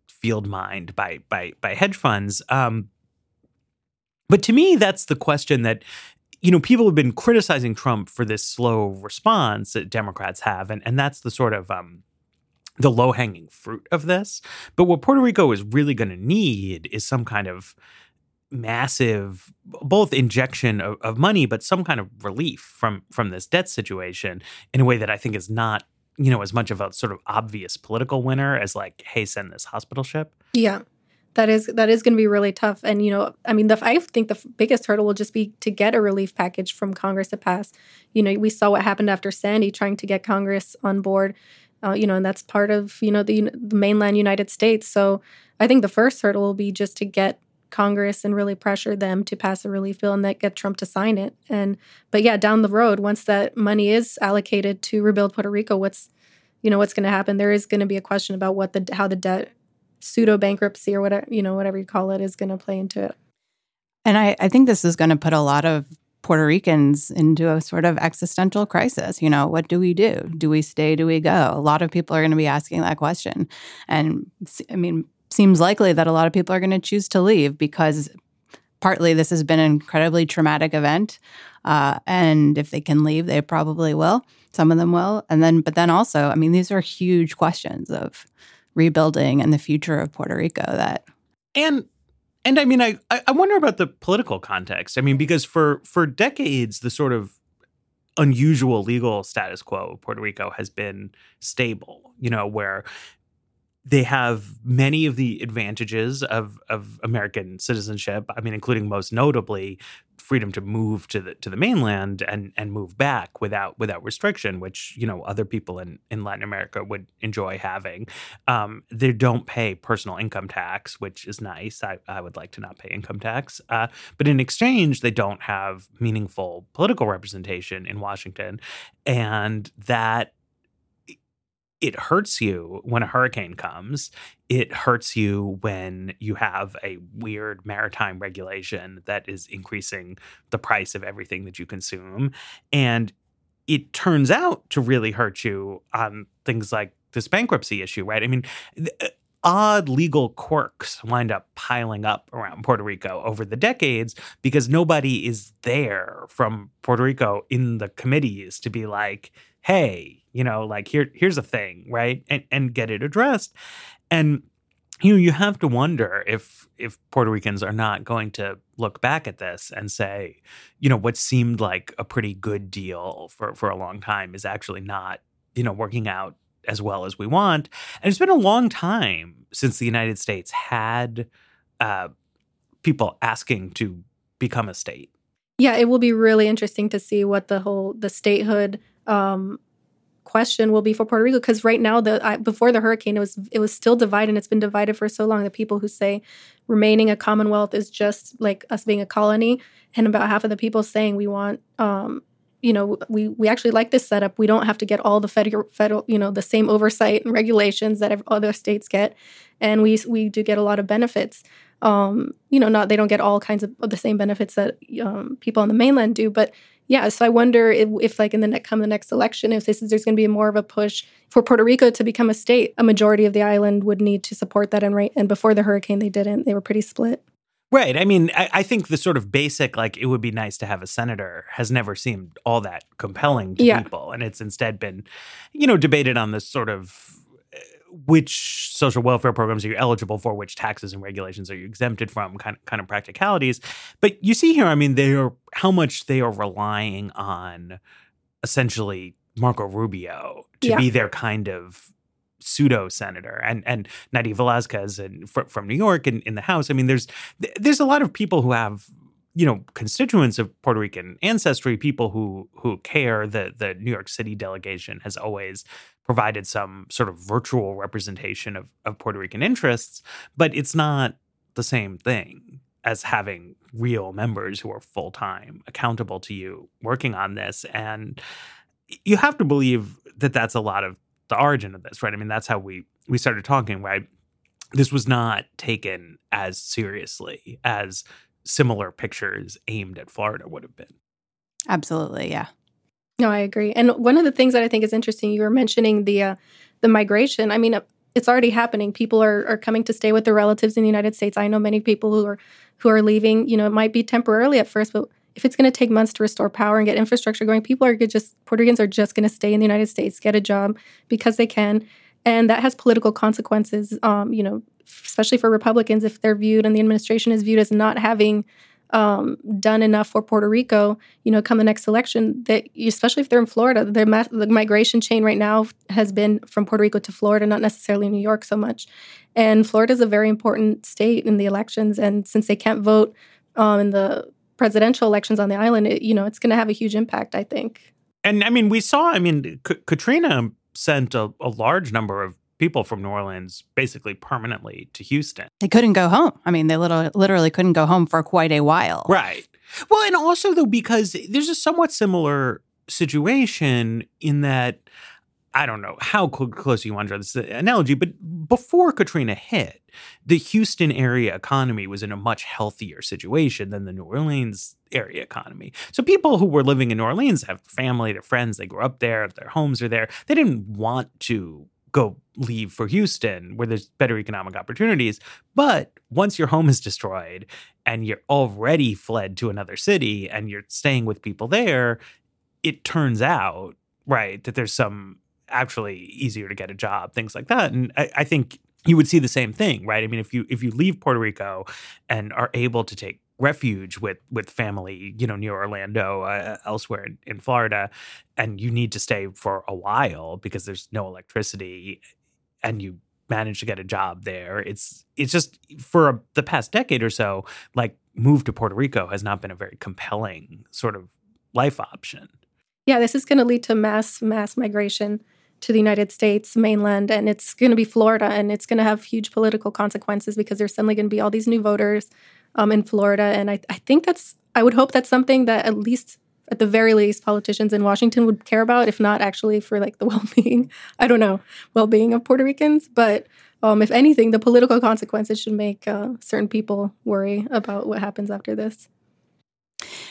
field mined by by by hedge funds. Um, but to me, that's the question that you know people have been criticizing Trump for this slow response that Democrats have, and and that's the sort of um, the low hanging fruit of this. But what Puerto Rico is really going to need is some kind of massive both injection of, of, money but some kind of relief from from this debt situation in a way that i think is not you know as much of a sort of obvious political winner as like hey send this hospital ship. Yeah. That is that is going to be really tough. And you know i mean the i think the biggest hurdle will just be to get a relief package from congress to pass. You know we saw what happened after sandy trying to get congress on board uh, you know, and that's part of you know the, the mainland United States. So I think the first hurdle will be just to get Congress and really pressure them to pass a relief bill and that get Trump to sign it. And but yeah, down the road, once that money is allocated to rebuild Puerto Rico, what's you know what's going to happen? There is going to be a question about what the how the debt pseudo bankruptcy or whatever you know whatever you call it is going to play into it. And I, I think this is going to put a lot of Puerto Ricans into a sort of existential crisis. You know, what do we do? Do we stay? Do we go? A lot of people are going to be asking that question. And I mean, seems likely that a lot of people are going to choose to leave because partly this has been an incredibly traumatic event. Uh, and if they can leave, they probably will. Some of them will. And then, but then also, I mean, these are huge questions of rebuilding and the future of Puerto Rico that. And and I mean, I I wonder about the political context. I mean, because for for decades, the sort of unusual legal status quo of Puerto Rico has been stable. You know, where they have many of the advantages of of American citizenship. I mean, including most notably freedom to move to the to the mainland and and move back without without restriction, which you know other people in in Latin America would enjoy having. Um, they don't pay personal income tax, which is nice. I, I would like to not pay income tax, uh, but in exchange, they don't have meaningful political representation in Washington, and that it hurts you when a hurricane comes. It hurts you when you have a weird maritime regulation that is increasing the price of everything that you consume. And it turns out to really hurt you on things like this bankruptcy issue, right? I mean, uh, odd legal quirks wind up piling up around Puerto Rico over the decades because nobody is there from Puerto Rico in the committees to be like, hey, you know, like here here's a thing, right? And and get it addressed. And you know, you have to wonder if if Puerto Ricans are not going to look back at this and say, you know, what seemed like a pretty good deal for for a long time is actually not, you know, working out as well as we want. And it's been a long time since the United States had uh, people asking to become a state. Yeah, it will be really interesting to see what the whole the statehood um, question will be for Puerto Rico because right now the I, before the hurricane it was it was still divided and it's been divided for so long the people who say remaining a commonwealth is just like us being a colony and about half of the people saying we want um, you know we we actually like this setup. We don't have to get all the federal federal you know the same oversight and regulations that other states get and we we do get a lot of benefits. Um, you know not they don't get all kinds of, the same benefits that um, people on the mainland do but yeah, so I wonder if, if like in the next come the next election, if this is there's going to be more of a push for Puerto Rico to become a state. A majority of the island would need to support that, and right, and before the hurricane, they didn't. They were pretty split. Right. I mean, I, I, think the sort of basic, like, it would be nice to have a senator has never seemed all that compelling to yeah. people. And it's instead been, you know, debated on this sort of which social welfare programs are you eligible for, which taxes and regulations are you exempted from, kind of kind of practicalities. But you see here, I mean, they are how much they are relying on essentially Marco Rubio to yeah. be their kind of pseudo senator and and Nydia Velazquez and fr- from New York and in the House. I mean, there's there's a lot of people who have you know constituents of Puerto Rican ancestry, people who who care. The the New York City delegation has always provided some sort of virtual representation of, of Puerto Rican interests, but it's not the same thing as having real members who are full time accountable to you working on this. And you have to believe that that's a lot of the origin of this, right? I mean, that's how we we started talking, right? This was not taken as seriously as similar pictures aimed at Florida would have been. Absolutely, yeah. No, I agree. And one of the things that I think is interesting, you were mentioning the uh, the migration. I mean, it's already happening. People are are coming to stay with their relatives in the United States. I know many people who are who are leaving. You know, it might be temporarily at first, but if it's going to take months to restore power and get infrastructure going, people are just Puerto Ricans are just going to stay in the United States, get a job because they can, and that has political consequences. Um, you know, especially for Republicans, if they're viewed and the administration is viewed as not having um, done enough for Puerto Rico, you know, come the next election, that especially if they're in Florida, the, ma- the migration chain right now has been from Puerto Rico to Florida, not necessarily New York so much. And Florida is a very important state in the elections, and since they can't vote um, in the presidential elections on the island, it, you know, it's going to have a huge impact, I think. And I mean, we saw. I mean, K- Katrina sent a, a large number of people from New Orleans basically permanently to Houston. They couldn't go home. I mean, they literally, literally couldn't go home for quite a while. Right. Well, and also though because there's a somewhat similar situation in that I don't know how close you want to draw this analogy, but before Katrina hit, the Houston area economy was in a much healthier situation than the New Orleans area economy. So people who were living in New Orleans have family, their friends, they grew up there, their homes are there. They didn't want to go leave for Houston where there's better economic opportunities. But once your home is destroyed and you're already fled to another city and you're staying with people there, it turns out, right, that there's some actually easier to get a job, things like that. And I, I think you would see the same thing, right? I mean, if you if you leave Puerto Rico and are able to take refuge with with family, you know, near Orlando, uh, elsewhere in, in, Florida, and you need to stay for a while because there's no electricity, and you manage to get a job there. It's it's just for a, the past decade or so, like move to Puerto Rico has not been a very compelling sort of life option. Yeah, this is going to lead to mass mass migration to the United States mainland, and it's going to be Florida, and it's going to have huge political consequences because there's suddenly going to be all these new voters um, in Florida. And I, I think that's, I would hope that's something that at least, at the very least, politicians in Washington would care about, if not actually for like the well being, I don't know, well being of Puerto Ricans. But um, if anything, the political consequences should make uh, certain people worry about what happens after this.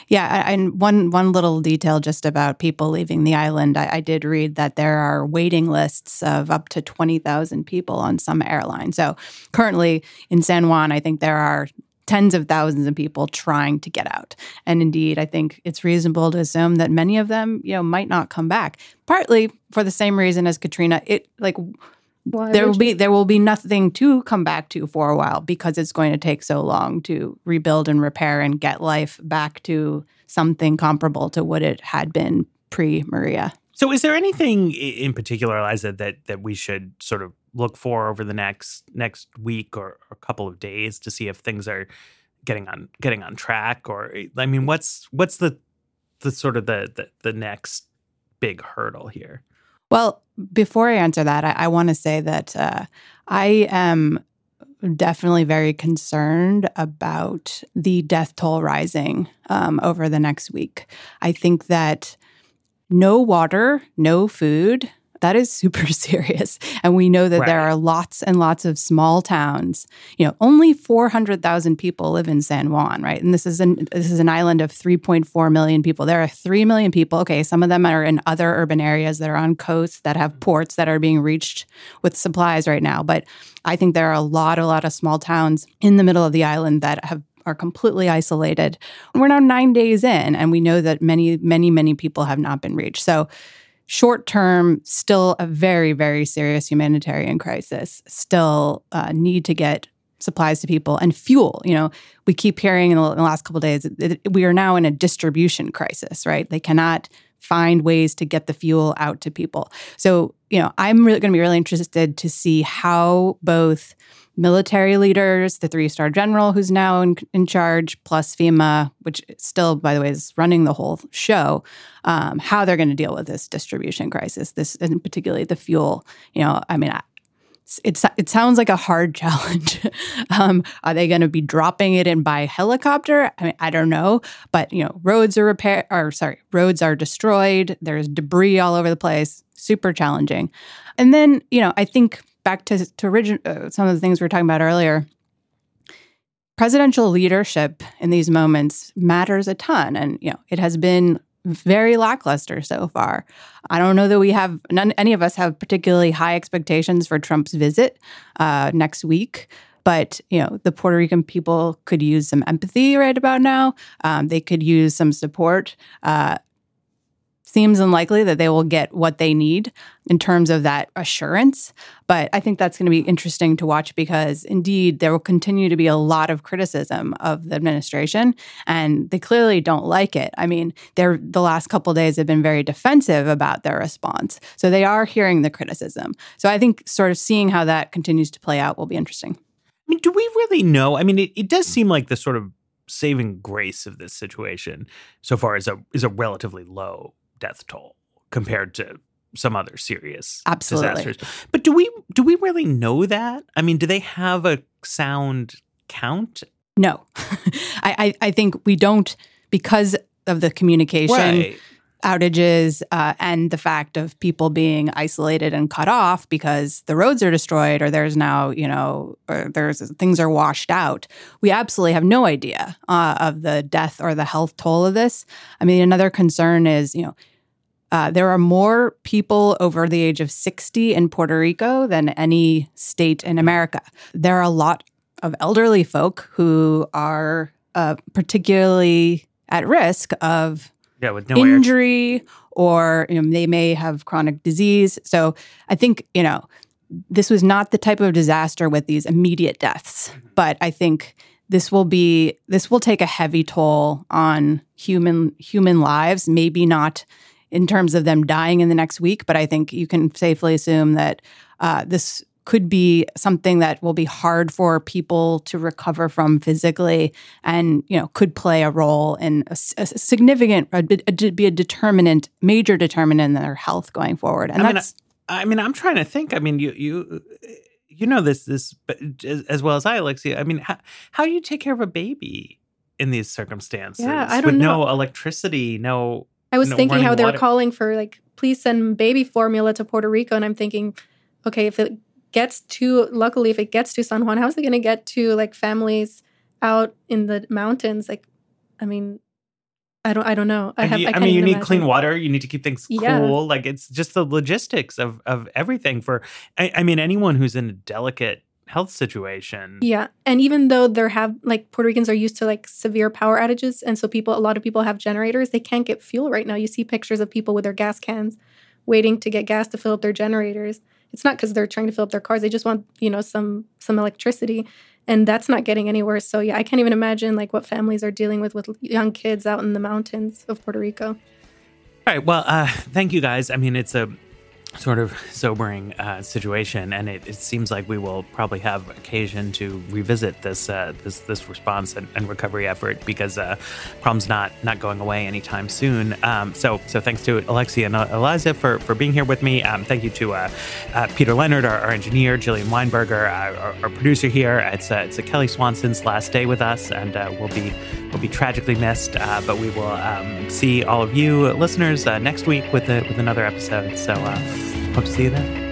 Yeah, and one one little detail just about people leaving the island. I, I did read that there are waiting lists of up to twenty thousand people on some airlines. So currently in San Juan, I think there are tens of thousands of people trying to get out. And indeed, I think it's reasonable to assume that many of them, you know, might not come back. Partly for the same reason as Katrina, it like Why there will be there will be nothing to come back to for a while because it's going to take so long to rebuild and repair and get life back to something comparable to what it had been pre Maria. So, is there anything in particular, Eliza, that that we should sort of look for over the next next week or, a couple of days to see if things are getting on getting on track? Or, I mean, what's what's the the sort of the the, the next big hurdle here? Well, before I answer that, I, I want to say that uh, I am definitely very concerned about the death toll rising um, over the next week. I think that no water, no food. That is super serious. And we know that right. there are lots and lots of small towns. You know, only 400,000 people live in San Juan, right? And this is an this is an island of 3.4 million people. There are 3 million people. Okay, some of them are in other urban areas that are on coasts that have mm-hmm. ports that are being reached with supplies right now, but I think there are a lot a lot of small towns in the middle of the island that have are completely isolated. We're now nine days in, and we know that many, many, many people have not been reached. So, short term, still a very, very serious humanitarian crisis. Still uh, need to get supplies to people and fuel. You know, we keep hearing in the, in the last couple days that we are now in a distribution crisis, right? They cannot find ways to get the fuel out to people. So, you know, I'm really going to be really interested to see how both military leaders, the three star general who's now in, in, charge, plus FEMA, which still, by the way, is running the whole show, um, how they're going to deal with this distribution crisis, this, and particularly the fuel. You know, I mean, it, it sounds like a hard challenge. um, are they going to be dropping it in by helicopter? I mean, I don't know, but you know, roads are repair or sorry, roads are destroyed. There's debris all over the place. Super challenging. And then you know, I think back to to origin, uh, some of the things we were talking about earlier. Presidential leadership in these moments matters a ton, and you know, it has been very lackluster so far. I don't know that we have none, any of us have particularly high expectations for Trump's visit uh, next week. But you know, the Puerto Rican people could use some empathy right about now. Um, they could use some support. Uh, seems unlikely that they will get what they need in terms of that assurance. But I think that's going to be interesting to watch because indeed there will continue to be a lot of criticism of the administration and they clearly don't like it. I mean, they're the last couple days have been very defensive about their response. So they are hearing the criticism. So I think sort of seeing how that continues to play out will be interesting. I mean, do we really know? I mean, it, it does seem like the sort of saving grace of this situation so far is a is a relatively low death toll compared to some other serious Absolutely. disasters. But do we do we really know that? I mean, do they have a sound count? No, I, I, I think we don't because of the communication. Right outages uh, and the fact of people being isolated and cut off because the roads are destroyed or there's now you know or there's things are washed out we absolutely have no idea uh, of the death or the health toll of this i mean another concern is you know uh, there are more people over the age of 60 in Puerto Rico than any state in America. There are a lot of elderly folk who are uh, particularly at risk of yeah, with no injury or you know, they may have chronic disease. So I think, you know, this was not the type of disaster with these immediate deaths, mm-hmm. but I think this will be this will take a heavy toll on human human lives, maybe not in terms of them dying in the next week, but I think you can safely assume that uh, this could be something that will be hard for people to recover from physically and you know could play a role in a, a significant a, a, be a determinant major determinant in their health going forward and I that's mean, I, I mean i'm trying to think i mean you you you know this this as well as i alexia i mean how, how do you take care of a baby in these circumstances yeah, I don't with know. no electricity no i was no thinking how they water. were calling for like please send baby formula to puerto rico and i'm thinking okay if it gets to luckily if it gets to San Juan, how is it going to get to like families out in the mountains? Like, I mean, I don't I don't know. I have. You, I, I, mean, you need imagine. clean water. You need to keep things cool. Yeah. Like it's just the logistics of of everything. For I, I mean, anyone who's in a delicate health situation. Yeah, and even though there have like Puerto Ricans are used to like severe power outages, and so people, a lot of people have generators. They can't get fuel right now. You see pictures of people with their gas cans, waiting to get gas to fill up their generators it's not because they're trying to fill up their cars they just want you know some some electricity and that's not getting anywhere. So yeah i can't even imagine like what families are dealing with with young kids out in the mountains of puerto rico. All right well uh thank you guys. I mean it's a sort of sobering uh, situation, and it, it, seems like we will probably have occasion to revisit this uh, this this response and, and recovery effort because uh, problem's not not going away anytime soon. Um, so so thanks to Alexia and Eliza for, for being here with me. Um, thank you to uh, uh, Peter Leonard, our, our, engineer, Jillian Weinberger, uh, our, our, producer here. It's it's Kelly Swanson's last day with us, and we'll be we'll be tragically missed. but we will um, see all of you listeners next week with a, with another episode. So. Hope to see you then.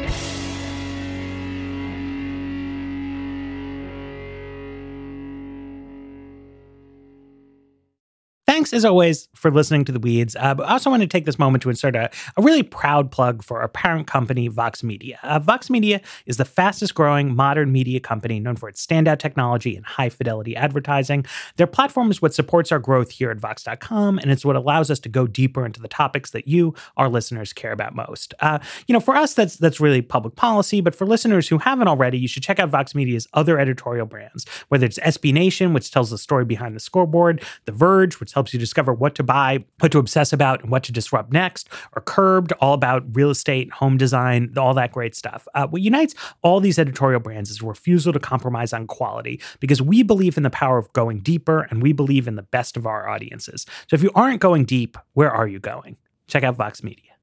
Thanks, as always, for listening to The Weeds. Uh, but I also want to take this moment to insert a, a really proud plug for our parent company, Vox Media. Uh, Vox Media is the fastest growing modern media company known for its standout technology and high fidelity advertising. Their platform is what supports our growth here at Vox.com, and it's what allows us to go deeper into the topics that you, our listeners, care about most. Uh, you know, for us, that's that's really public policy, but for listeners who haven't already, you should check out Vox Media's other editorial brands, whether it's SB Nation, which tells the story behind the scoreboard, The Verge, which helps you discover what to buy, what to obsess about, and what to disrupt next, or Curbed, all about real estate, home design, all that great stuff. Uh, what unites all these editorial brands is a refusal to compromise on quality because we believe in the power of going deeper and we believe in the best of our audiences. So if you aren't going deep, where are you going? Check out Vox Media.